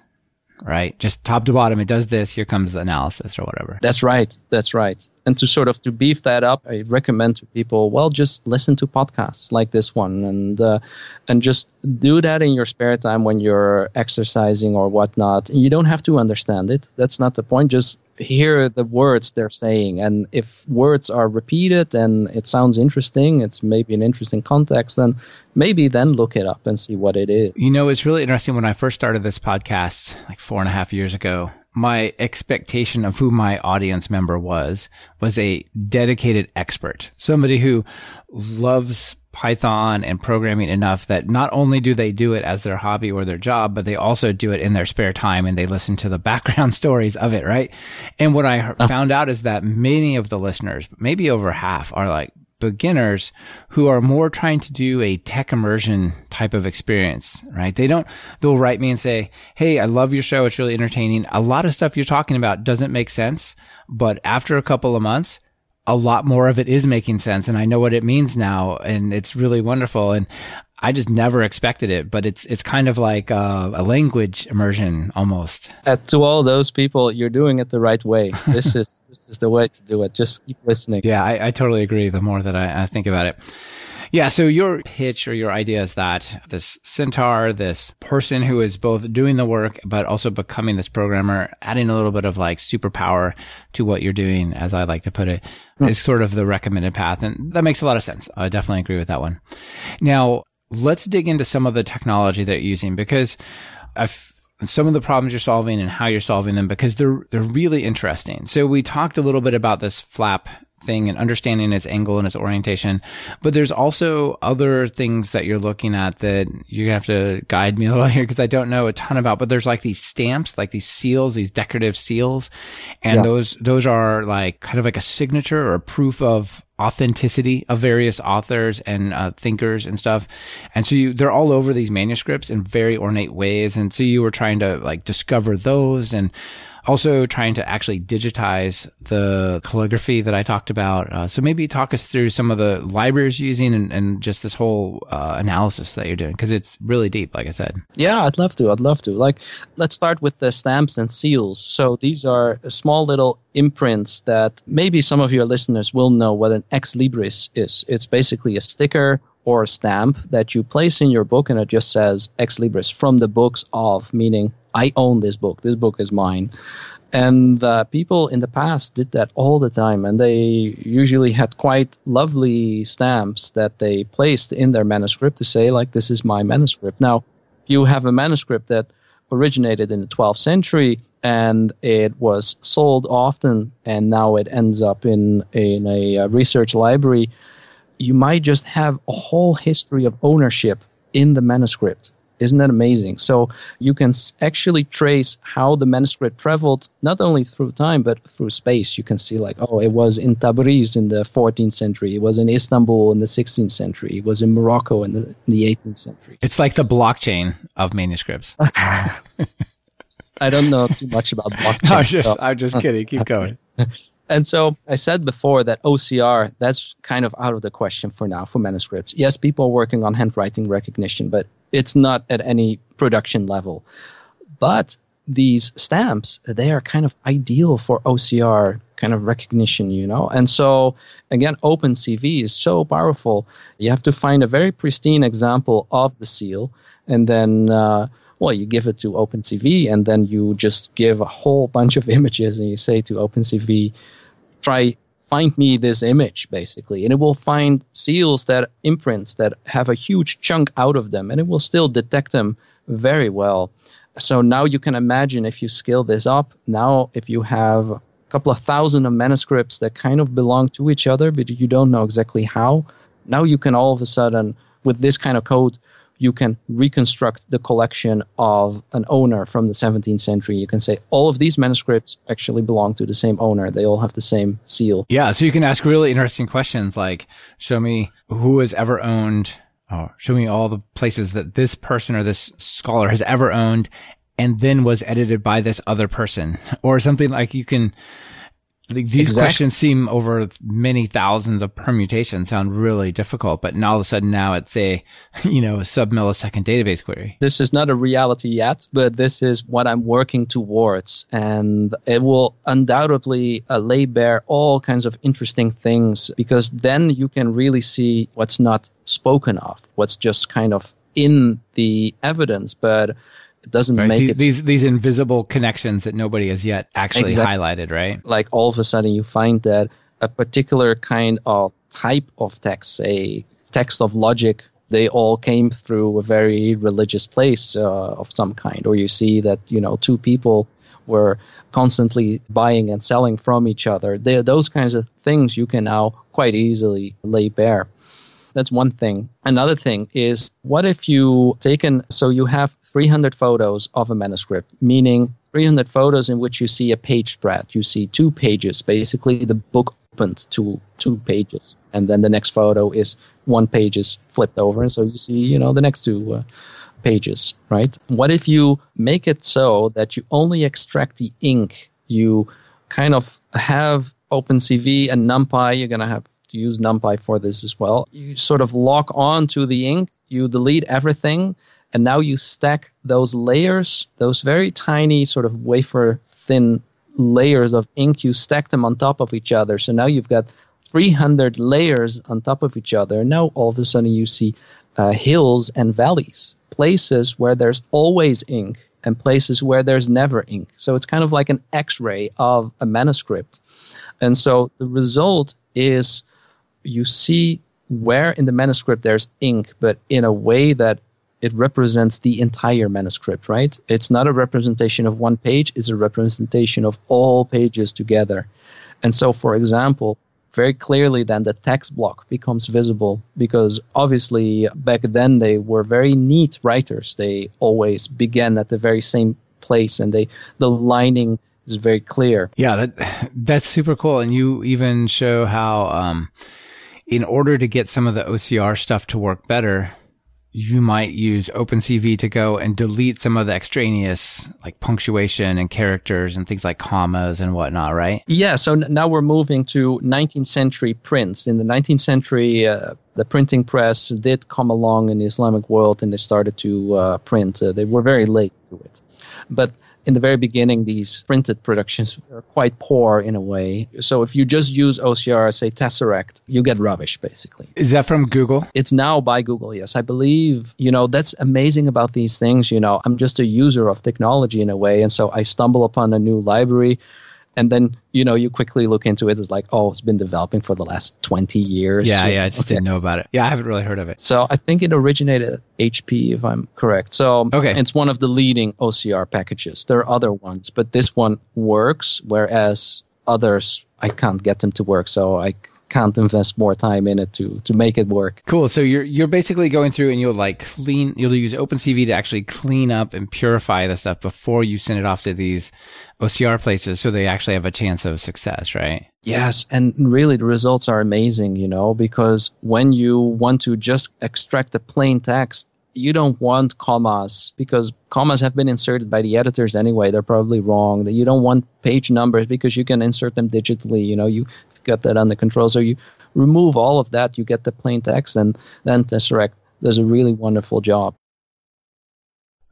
right? Just top to bottom, it does this. Here comes the analysis or whatever. That's right. That's right. And to sort of to beef that up, I recommend to people, well, just listen to podcasts like this one, and uh, and just do that in your spare time when you're exercising or whatnot. You don't have to understand it. That's not the point. Just hear the words they're saying, and if words are repeated and it sounds interesting, it's maybe an interesting context. Then maybe then look it up and see what it is. You know, it's really interesting. When I first started this podcast, like four and a half years ago, my expectation of who my audience member was was a dedicated expert, somebody who loves Python and programming enough that not only do they do it as their hobby or their job, but they also do it in their spare time and they listen to the *laughs* background stories of it, right? And what I oh. found out is that many of the listeners, maybe over half, are like, beginners who are more trying to do a tech immersion type of experience, right? They don't, they'll write me and say, Hey, I love your show. It's really entertaining. A lot of stuff you're talking about doesn't make sense, but after a couple of months, a lot more of it is making sense and I know what it means now and it's really wonderful. And I just never expected it, but it's it's kind of like uh, a language immersion almost. Uh, to all those people, you're doing it the right way. This is *laughs* this is the way to do it. Just keep listening. Yeah, I, I totally agree. The more that I, I think about it. Yeah, so your pitch or your idea is that this centaur, this person who is both doing the work but also becoming this programmer, adding a little bit of like superpower to what you're doing, as I like to put it, mm. is sort of the recommended path. And that makes a lot of sense. I definitely agree with that one. Now, let's dig into some of the technology that you're using because I've, some of the problems you're solving and how you're solving them because they're they're really interesting. So we talked a little bit about this flap thing and understanding its angle and its orientation. But there's also other things that you're looking at that you have to guide me a little *laughs* here because I don't know a ton about. But there's like these stamps, like these seals, these decorative seals, and yeah. those those are like kind of like a signature or a proof of authenticity of various authors and uh, thinkers and stuff. And so you, they're all over these manuscripts in very ornate ways. And so you were trying to like discover those and also trying to actually digitize the calligraphy that I talked about. Uh, so maybe talk us through some of the libraries you're using and, and just this whole uh, analysis that you're doing because it's really deep, like I said. Yeah, I'd love to. I'd love to. Like, let's start with the stamps and seals. So these are small little imprints that maybe some of your listeners will know what an ex libris is. It's basically a sticker or a stamp that you place in your book and it just says ex libris from the books of, meaning I own this book. This book is mine. And uh, people in the past did that all the time, and they usually had quite lovely stamps that they placed in their manuscript to say, like, this is my manuscript. Now, if you have a manuscript that originated in the 12th century and it was sold often, and now it ends up in, in a uh, research library, you might just have a whole history of ownership in the manuscript. Isn't that amazing? So you can actually trace how the manuscript traveled not only through time but through space. You can see like, oh, it was in Tabriz in the 14th century. It was in Istanbul in the 16th century. It was in Morocco in the, in the 18th century. It's like the blockchain of manuscripts. *laughs* *laughs* I don't know too much about blockchain. I'm just, so. I'm just kidding. Keep going. *laughs* And so I said before that OCR, that's kind of out of the question for now for manuscripts. Yes, people are working on handwriting recognition, but it's not at any production level. But these stamps, they are kind of ideal for OCR kind of recognition, you know? And so, again, OpenCV is so powerful. You have to find a very pristine example of the seal, and then, uh, well, you give it to OpenCV, and then you just give a whole bunch of *laughs* images, and you say to OpenCV, try find me this image basically. And it will find seals that imprints that have a huge chunk out of them and it will still detect them very well. So now you can imagine if you scale this up now if you have a couple of thousand of manuscripts that kind of belong to each other but you don't know exactly how now you can all of a sudden with this kind of code you can reconstruct the collection of an owner from the 17th century. You can say all of these manuscripts actually belong to the same owner. They all have the same seal. Yeah. So you can ask really interesting questions like, show me who has ever owned, oh, show me all the places that this person or this scholar has ever owned and then was edited by this other person *laughs* or something like you can, these exactly. questions seem over many thousands of permutations sound really difficult, but now all of a sudden now it's a, *laughs* you know, a sub millisecond database query. This is not a reality yet, but this is what I'm working towards. And it will undoubtedly uh, lay bare all kinds of interesting things because then you can really see what's not spoken of, what's just kind of in the evidence, but it doesn't right. make these, it these these invisible connections that nobody has yet actually exactly. highlighted, right? Like all of a sudden you find that a particular kind of type of text, a text of logic, they all came through a very religious place uh, of some kind, or you see that you know two people were constantly buying and selling from each other. They, those kinds of things you can now quite easily lay bare. That's one thing. Another thing is what if you taken so you have 300 photos of a manuscript, meaning 300 photos in which you see a page spread. You see two pages, basically the book opened to two pages, and then the next photo is one page is flipped over, and so you see, you know, the next two uh, pages, right? What if you make it so that you only extract the ink? You kind of have OpenCV and NumPy. You're gonna have to use NumPy for this as well. You sort of lock on to the ink. You delete everything and now you stack those layers, those very tiny sort of wafer thin layers of ink, you stack them on top of each other. So now you've got 300 layers on top of each other. Now all of a sudden you see uh, hills and valleys, places where there's always ink and places where there's never ink. So it's kind of like an x ray of a manuscript. And so the result is you see where in the manuscript there's ink, but in a way that it represents the entire manuscript, right? It's not a representation of one page, it's a representation of all pages together. And so, for example, very clearly then the text block becomes visible because obviously back then they were very neat writers. They always began at the very same place and they the lining is very clear. Yeah, that that's super cool. And you even show how um, in order to get some of the OCR stuff to work better, you might use OpenCV to go and delete some of the extraneous like punctuation and characters and things like commas and whatnot, right? Yeah. So now we're moving to 19th century prints. In the 19th century, uh, the printing press did come along in the Islamic world and they started to uh, print. Uh, they were very late to it. But in the very beginning, these printed productions are quite poor in a way. So if you just use OCR, say Tesseract, you get rubbish basically. Is that from Google? It's now by Google, yes. I believe, you know, that's amazing about these things. You know, I'm just a user of technology in a way. And so I stumble upon a new library and then you know you quickly look into it. It's like oh it's been developing for the last 20 years. Yeah yeah i just okay. didn't know about it. Yeah i haven't really heard of it. So i think it originated at hp if i'm correct. So okay. it's one of the leading ocr packages. There are other ones but this one works whereas others i can't get them to work. So i can't invest more time in it to to make it work. Cool. So you're you're basically going through and you'll like clean. You'll use OpenCV to actually clean up and purify the stuff before you send it off to these OCR places, so they actually have a chance of success, right? Yes, and really the results are amazing, you know, because when you want to just extract a plain text, you don't want commas because commas have been inserted by the editors anyway. They're probably wrong. You don't want page numbers because you can insert them digitally. You know, you got that under control. So you remove all of that, you get the plain text, and then Tesseract does a really wonderful job.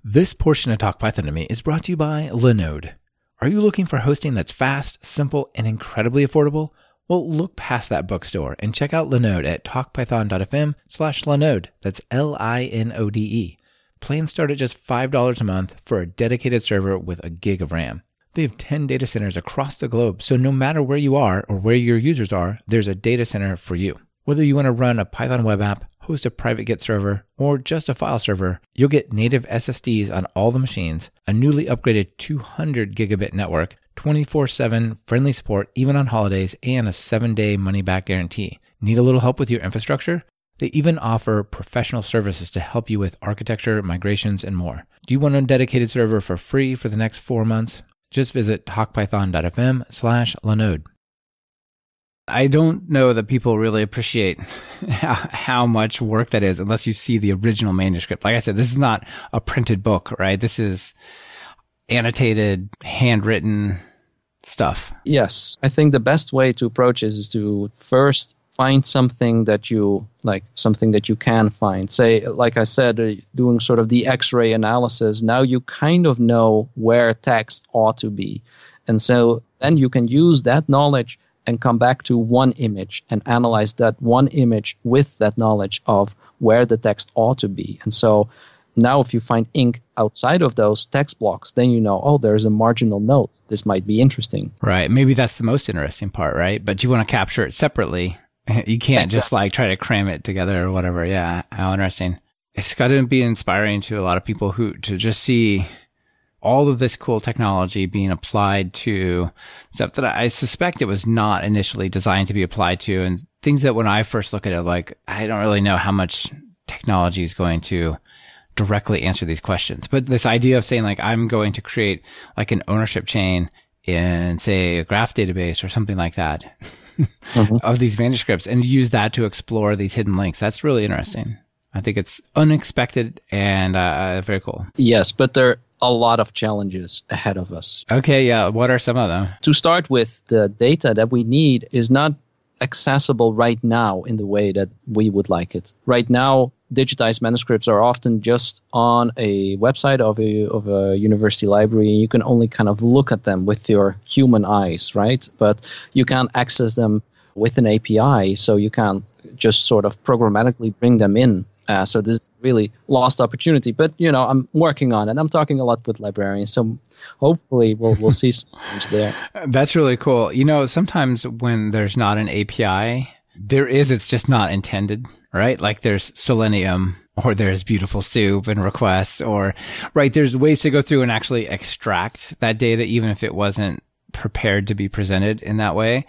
This portion of Talk Python to Me is brought to you by Linode. Are you looking for hosting that's fast, simple, and incredibly affordable? Well, look past that bookstore and check out Linode at talkpython.fm slash Linode. That's L-I-N-O-D-E. Plans start at just $5 a month for a dedicated server with a gig of RAM. They have 10 data centers across the globe, so no matter where you are or where your users are, there's a data center for you. Whether you want to run a Python web app, host a private Git server, or just a file server, you'll get native SSDs on all the machines, a newly upgraded 200 gigabit network, 24 7 friendly support even on holidays, and a 7 day money back guarantee. Need a little help with your infrastructure? They even offer professional services to help you with architecture, migrations, and more. Do you want a dedicated server for free for the next four months? Just visit talkpython.fm slash Linode. I don't know that people really appreciate how, *laughs* how, much work that is unless you see the original manuscript. Like I said, this is not a printed book, right? This is annotated, handwritten, stuff. Yes. I think the best way to approach is to first find something that you like something that you can find say like i said uh, doing sort of the x-ray analysis now you kind of know where text ought to be and so then you can use that knowledge and come back to one image and analyze that one image with that knowledge of where the text ought to be and so now, if you find ink outside of those text blocks, then you know, oh, there's a marginal note. This might be interesting. Right. Maybe that's the most interesting part, right? But you want to capture it separately. *laughs* You can't exactly. just like try to cram it together or whatever. Yeah. How interesting. It's got to be inspiring to a lot of people who to just see all of this cool technology being applied to stuff that I suspect it was not initially designed to be applied to and things that when I first look at it, like, I don't really know how much technology is going to directly answer these questions. But this idea of saying like, I'm going to create like an ownership chain in say a graph database or something like that mm-hmm. of these manuscripts and use that to explore these hidden links. That's really interesting. I think it's unexpected and uh, uh, very cool. Yes, but there are a lot of challenges ahead of us. Okay, yeah. What are some of them? To start with, the data that we need is not accessible right now in the way that we would like it. Right now, digitized manuscripts are often just on a website of a, of a university library. and You can only kind of look at them with your human eyes, right? But you can't access them with an API, so you can't just sort of programmatically bring them in. Uh, so this is really lost opportunity. But you know, I'm working on it. I'm talking a lot with librarians, so hopefully we'll we'll see some *laughs* change there. That's really cool. You know, sometimes when there's not an API, there is. It's just not intended, right? Like there's Selenium or there's beautiful soup and requests or right. There's ways to go through and actually extract that data, even if it wasn't prepared to be presented in that way.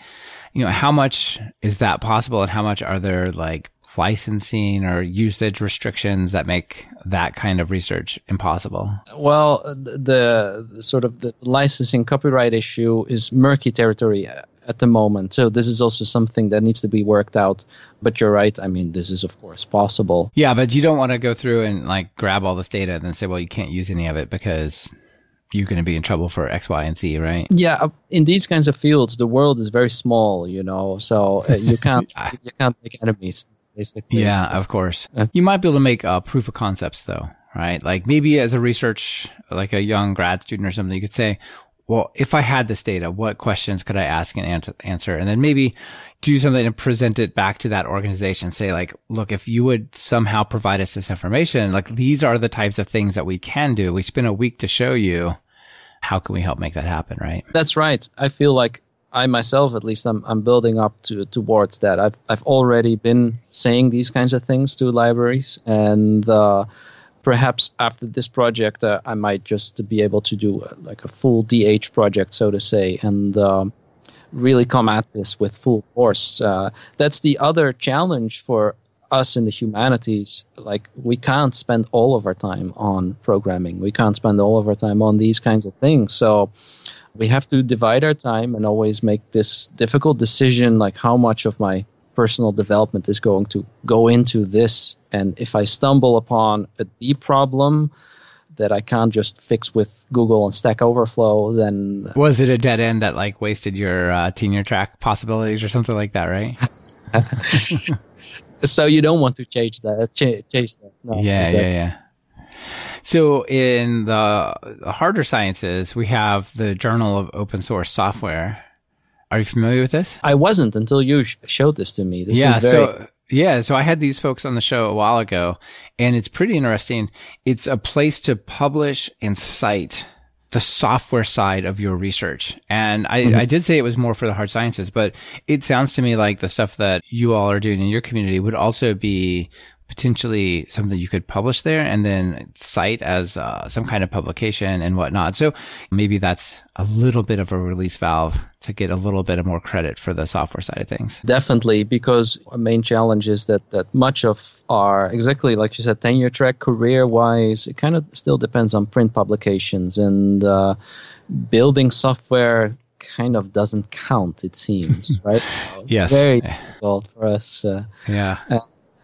You know, how much is that possible and how much are there like licensing or usage restrictions that make that kind of research impossible? Well, the, the sort of the licensing copyright issue is murky territory at the moment. So this is also something that needs to be worked out. But you're right. I mean, this is of course possible. Yeah, but you don't want to go through and like grab all this data and then say, well, you can't use any of it because you're going to be in trouble for X, Y, and Z, right? Yeah, uh, in these kinds of fields, the world is very small, you know, so uh, you can't *laughs* you can't make enemies basically. Yeah, of course. You might be able to make uh, proof of concepts though, right? Like maybe as a research, like a young grad student or something, you could say, well, if I had this data, what questions could I ask and answer? And then maybe do something and present it back to that organization. Say like, look, if you would somehow provide us this information, like these are the types of things that we can do. We spend a week to show you. How can we help make that happen? Right. That's right. I feel like I myself, at least, I'm, I'm building up to towards that. I've I've already been saying these kinds of things to libraries, and uh, perhaps after this project, uh, I might just be able to do uh, like a full DH project, so to say, and um, really come at this with full force. Uh, that's the other challenge for us in the humanities. Like we can't spend all of our time on programming. We can't spend all of our time on these kinds of things. So we have to divide our time and always make this difficult decision like how much of my personal development is going to go into this? And if i stumble upon a deep problem that i can't just fix with google and stack overflow then was it a dead end that like wasted your uh, tenure track possibilities or something like that right? *laughs* *laughs* So you don't want to change that ch- chase that. No, yeah yeah yeah so in the harder sciences, we have the Journal of Open Source Software. Are you familiar with this? I wasn't until you sh- showed this to me. This yeah, very- so yeah, so I had these folks on the show a while ago, and it's pretty interesting. It's a place to publish and cite the software side of your research. And I, mm-hmm. I did say it was more for the hard sciences, but it sounds to me like the stuff that you all are doing in your community would also be potentially something you could publish there and then cite as uh, some kind of publication and whatnot. So maybe that's a little bit of a release valve to get a little bit of more credit for the software side of things. Definitely, because a main challenge is that, that much of our, exactly like you said, tenure track career wise, it kind of still depends on print publications and uh, building software kind of doesn't count, it seems, *laughs* right? So yes. Very difficult for us. Uh, yeah.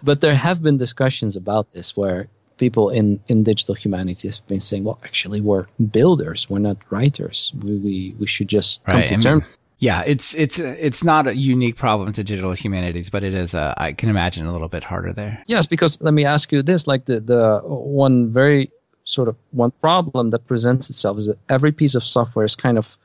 But there have been discussions about this where people in, in digital humanities have been saying, well, actually, we're builders, we're not writers. We, we, we should just come right. to I terms. Mean, yeah, it's it's it's not a unique problem to digital humanities, but it is. A, I can imagine a little bit harder there. Yes, because let me ask you this: like the the one very sort of one problem that presents itself is that every piece of software is kind of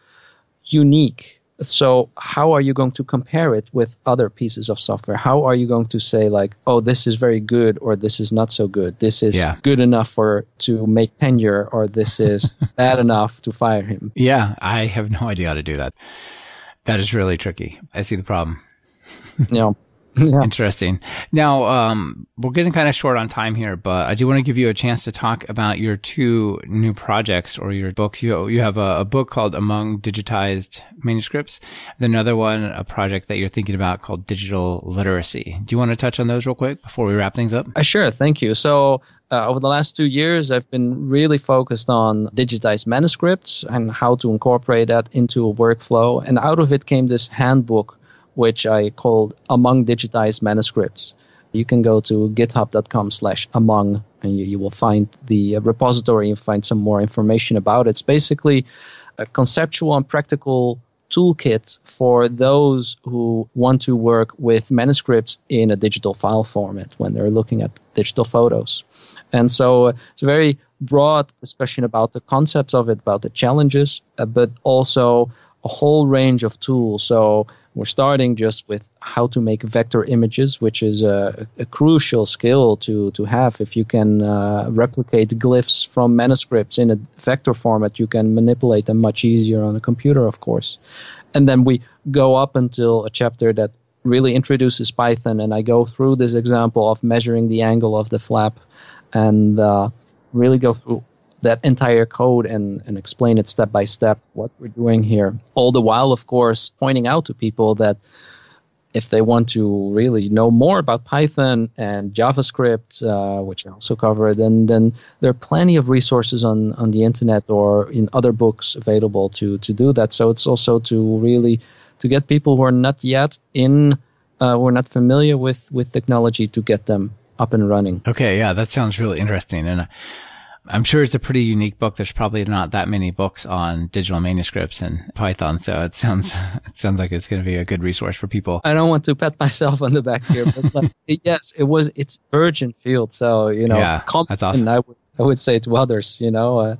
unique so how are you going to compare it with other pieces of software? How are you going to say like oh this is very good or this is not so good? This is yeah. good enough for to make tenure or this is *laughs* bad enough to fire him? Yeah i have no idea how to do that. That is really tricky. I see the problem. Yeah *laughs* Yeah. Interesting. Now, um, we're getting kind of short on time here, but I do want to give you a chance to talk about your two new projects or your books. You you have a, a book called Among Digitized Manuscripts, then another one, a project that you're thinking about called Digital Literacy. Do you want to touch on those real quick before we wrap things up? Uh, sure. Thank you. So. Uh, over the last two years, I've been really focused on digitized manuscripts and how to incorporate that into a workflow. And out of it came this handbook which I called Among Digitized Manuscripts. You can go to github.com slash among and you, you, will find the repository and find some more information about it. It's basically a conceptual and practical toolkit for those who want to work with manuscripts in a digital file format when they're looking at digital photos. And so uh, it's a very broad discussion about the concepts of it, about the challenges, uh, but also a whole range of tools. So we're starting just with how to make vector images, which is a, a crucial skill to, to have. If you can uh, replicate glyphs from manuscripts in a vector format, you can manipulate them much easier on a computer, of course. And then we go up until a chapter that really introduces Python, and I go through this example of measuring the angle of the flap and uh, really go through that entire code and, and explain it step by step what we're doing here. All the while, of course, pointing out to people that if they want to really know more about Python and JavaScript, uh, which I also cover, then then there are plenty of resources on, on the internet or in other books available to to do that. So it's also to really to get people who are not yet in uh, who are not familiar with with technology to get them up and running. Okay, yeah, that sounds really interesting, and. I'm sure it's a pretty unique book. There's probably not that many books on digital manuscripts and Python, so it sounds *laughs* it sounds like it's going to be a good resource for people. I don't want to pat myself on the back here, but like, *laughs* yes, it was it's virgin field, so you know, yeah, that's awesome. I would I would say to others, you know, uh,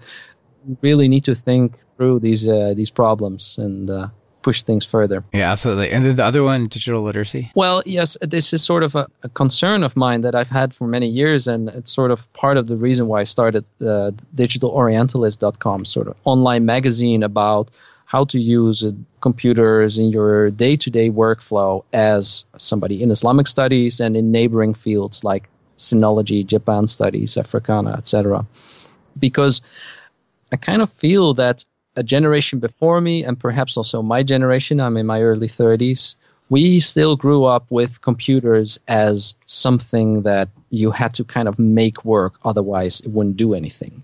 really need to think through these uh, these problems and. Uh, push things further. Yeah, absolutely. And then the other one, digital literacy? Well, yes, this is sort of a, a, concern of mine that I've had for many years, and it's sort of part of the reason why I started uh, digitalorientalist.com, sort of online magazine about how to use uh, computers in your day-to-day workflow as somebody in Islamic studies and in neighboring fields like sinology, Japan studies, Africana, etc. Because I kind of feel that a generation before me, and perhaps also my generation, I'm in my early 30s, we still grew up with computers as something that you had to kind of make work, otherwise, it wouldn't do anything.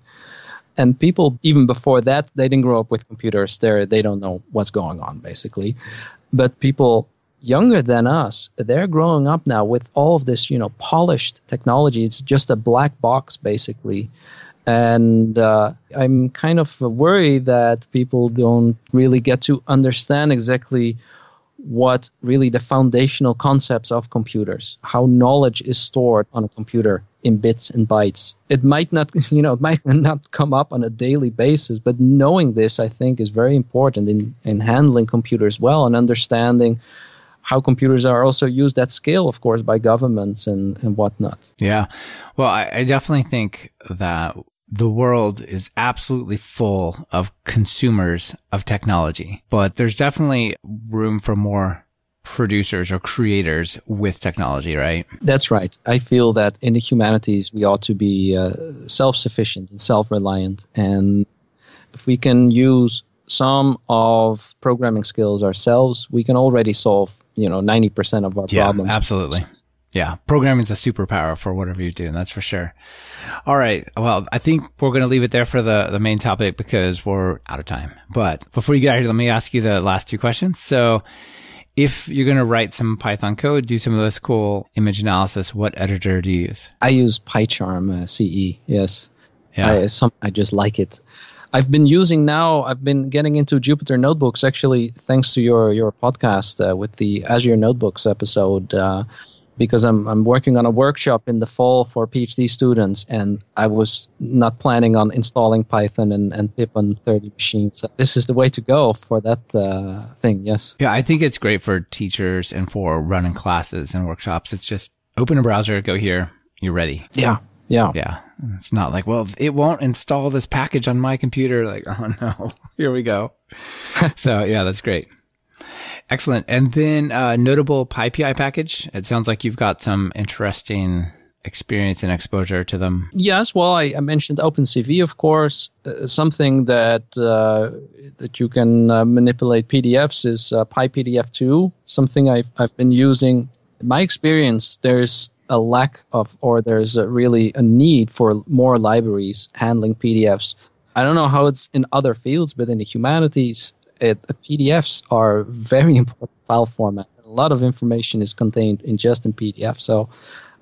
And people, even before that, they didn't grow up with computers. They they don't know what's going on, basically. But people younger than us, they're growing up now with all of this, you know, polished technology. It's just a black box, basically. And uh, I'm kind of worried that people don't really get to understand exactly what really the foundational concepts of computers, how knowledge is stored on a computer in bits and bytes. It might not, *laughs* you know, it might not come up on a daily basis, but knowing this, I think, is very important in, in handling computers well and understanding how computers are also used at scale, of course, by governments and, and whatnot. Yeah. Well, I, I definitely think that the world is absolutely full of consumers of technology, but there's definitely room for more producers or creators with technology, right? That's right. I feel that in the humanities, we ought to be uh, self sufficient and self reliant. And if we can use some of programming skills ourselves, we can already solve, you know, 90% of our yeah, problems. Absolutely. Yeah. Programming is a superpower for whatever you do. That's for sure. All right. Well, I think we're going to leave it there for the, the main topic because we're out of time. But before you get out of here, let me ask you the last two questions. So if you're going to write some Python code, do some of this cool image analysis, what editor do you use? I use PyCharm uh, CE. Yes. Yeah. I, some, I just like it. I've been using now. I've been getting into Jupyter Notebooks actually, thanks to your your podcast uh, with the Azure Notebooks episode. Uh, because I'm I'm working on a workshop in the fall for PhD students, and I was not planning on installing Python and, and pip on 30 machines. So this is the way to go for that uh, thing. Yes. Yeah, I think it's great for teachers and for running classes and workshops. It's just open a browser, go here, you're ready. Yeah. Yeah. Yeah. It's not like, well, it won't install this package on my computer. Like, *laughs* oh no, *laughs* here we go. *laughs* so yeah, that's great. Excellent. And then uh, notable PyPI package. It sounds like you've got some interesting experience and exposure to them. Yes. Well, I, I mentioned OpenCV, of course. Uh, something that uh, that you can uh, manipulate PDFs is uh, PyPDF2. Something I've I've been using. In my experience, there's a lack of, or there's a really a need for more libraries handling PDFs. I don't know how it's in other fields, but in the humanities, it, PDFs are very *laughs* important file format. A lot of information is contained in just in PDF. So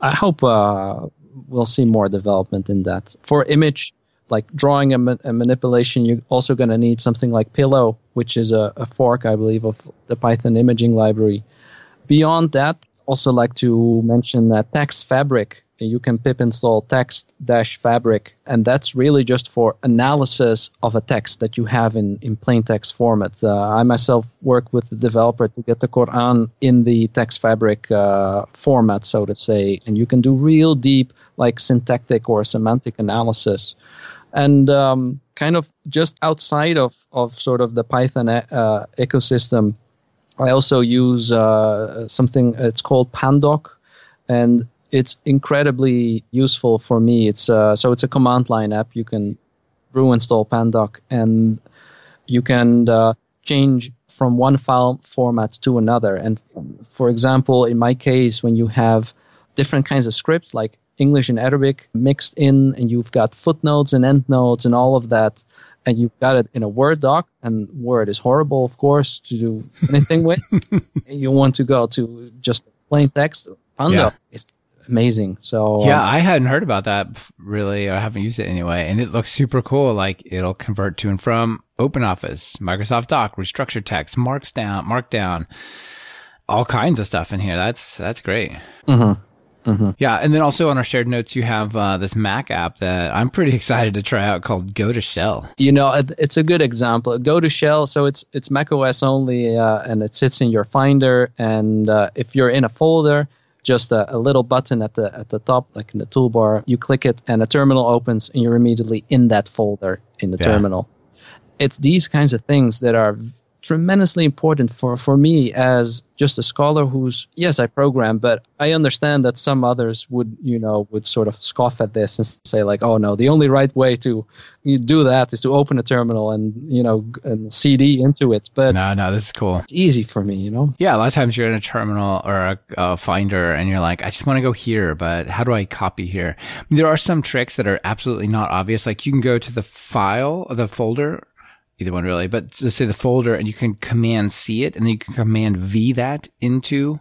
I hope uh, we'll see more development in that. For image, like drawing and, ma- and manipulation, you're also going to need something like Pillow, which is a, a fork, I believe, of the Python imaging library. Beyond that, also like to mention that TextFabric you can pip install text dash fabric and that's really just for analysis of a text that you have in, in plain text format. Uh, i myself work with the developer to get the quran in the text fabric uh, format so to say and you can do real deep like syntactic or semantic analysis. And um, kind of just outside of, of sort of the python uh, ecosystem i also use uh, something it's called pandoc and it's incredibly useful for me. It's uh, so it's a command line app. You can brew install pandoc and you can uh, change from one file format to another. And for example, in my case, when you have different kinds of scripts like English and Arabic mixed in, and you've got footnotes and endnotes and all of that, and you've got it in a Word doc, and Word is horrible, of course, to do anything with. And *laughs* you want to go to just plain text. Pandoc yeah. is amazing. So yeah, um, I hadn't heard about that really. I haven't used it anyway, and it looks super cool. Like it'll convert to and from OpenOffice, Microsoft Doc, restructured text, Markdown, Markdown, all kinds of stuff in here. That's that's great. Mm-hmm. Mm-hmm. Yeah, and then also on our shared notes, you have uh, this Mac app that I'm pretty *laughs* excited to try out called Go2Shell. You know, it's a good example. Go2Shell, so it's it's Mac OS only, uh, and it sits in your Finder. And uh, if you're in a folder, just a, a, little button at the at the top, like in the toolbar. You click it, and a terminal opens, and you're immediately in that folder in the yeah. terminal. It's these kinds of things that are tremendously important for, for me as just a scholar who's yes I program but I understand that some others would you know would sort of scoff at this and say like oh no the only right way to do that is to open a terminal and you know and CD into it. But no no this is cool. it's easy for me you know? Yeah a lot of times you're in a terminal or a, a finder and you're like I just want to go here but how do I copy here? There are some tricks that are absolutely not obvious. Like you can go to the file the folder either one really, but let's say the folder and you can command C it and then you can command V that into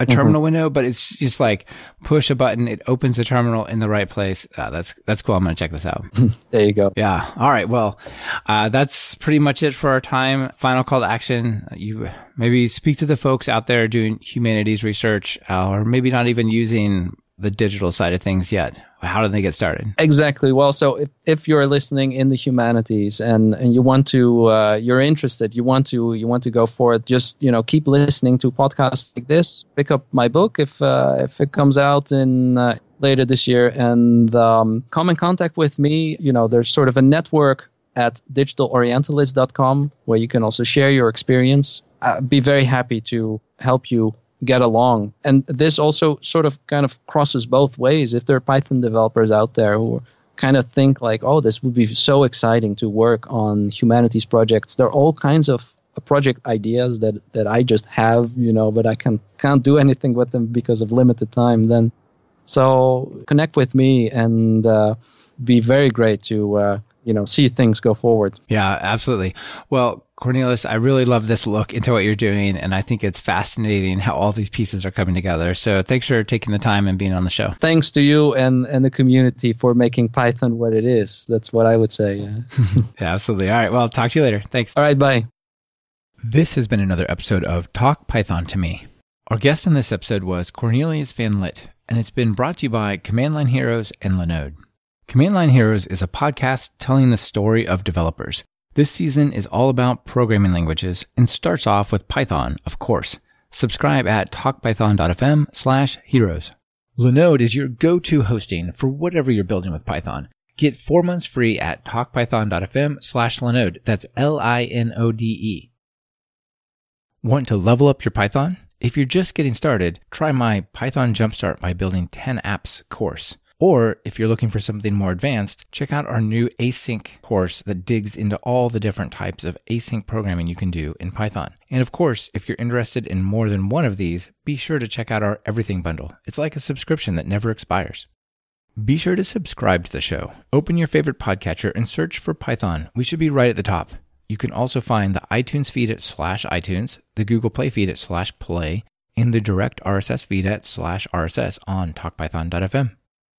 a mm-hmm. terminal mm-hmm. window, but it's just like push a button. It opens the terminal in the right place. Uh, that's, that's cool. I'm going to check this out. *laughs* there you go. Yeah. All right. Well, uh, that's pretty much it for our time. Final call to action. You maybe speak to the folks out there doing humanities research, uh, or maybe not even using the digital side of things yet how do they get started? Exactly. Well, so if, if you're listening in the humanities and, and you want to, uh, you're interested, you want to, you want to go for it, just, you know, keep listening to podcasts like this, pick up my book if, uh, if it comes out in, uh, later this year and, um, come in contact with me. You know, there's sort of a network at digitalorientalist.com where you can also share your experience. I'd be very happy to help you get along. And this also sort of kind of crosses both ways. If there are Python developers out there who kind of think like, oh, this would be so exciting to work on humanities projects, there are all kinds of project ideas that, that I just have, you know, but I can can't do anything with them because of limited time. Then, so connect with me and uh, be very great to uh, you know see things go forward. Yeah, absolutely. Well, Cornelius, I really love this look into what you're doing, and I think it's fascinating how all these pieces are coming together. So thanks for taking the time and being on the show. Thanks to you and, and the community for making Python what it is. That's what I would say. Yeah. *laughs* *laughs* yeah, absolutely. All right. Well, talk to you later. Thanks. All right. Bye. This has been another episode of Talk Python to Me. Our guest in this episode was Cornelius van Lit, and it's been brought to you by Command Line Heroes and Linode. Command Line Heroes is a podcast telling the story of developers this season is all about programming languages and starts off with Python, of course. Subscribe at talkpython.fm slash heroes. Linode is your go-to hosting for whatever you're building with Python. Get four months free at talkpython.fm slash Linode. That's L-I-N-O-D-E. Want to level up your Python? If you're just getting started, try my Python Jumpstart by Building 10 Apps course. Or if you're looking for something more advanced, check out our new async course that digs into all the different types of async programming you can do in Python. And of course, if you're interested in more than one of these, be sure to check out our everything bundle. It's like a subscription that never expires. Be sure to subscribe to the show. Open your favorite podcatcher and search for Python. We should be right at the top. You can also find the iTunes feed at slash iTunes, the Google Play feed at slash play, and the direct RSS feed at slash RSS on talkpython.fm.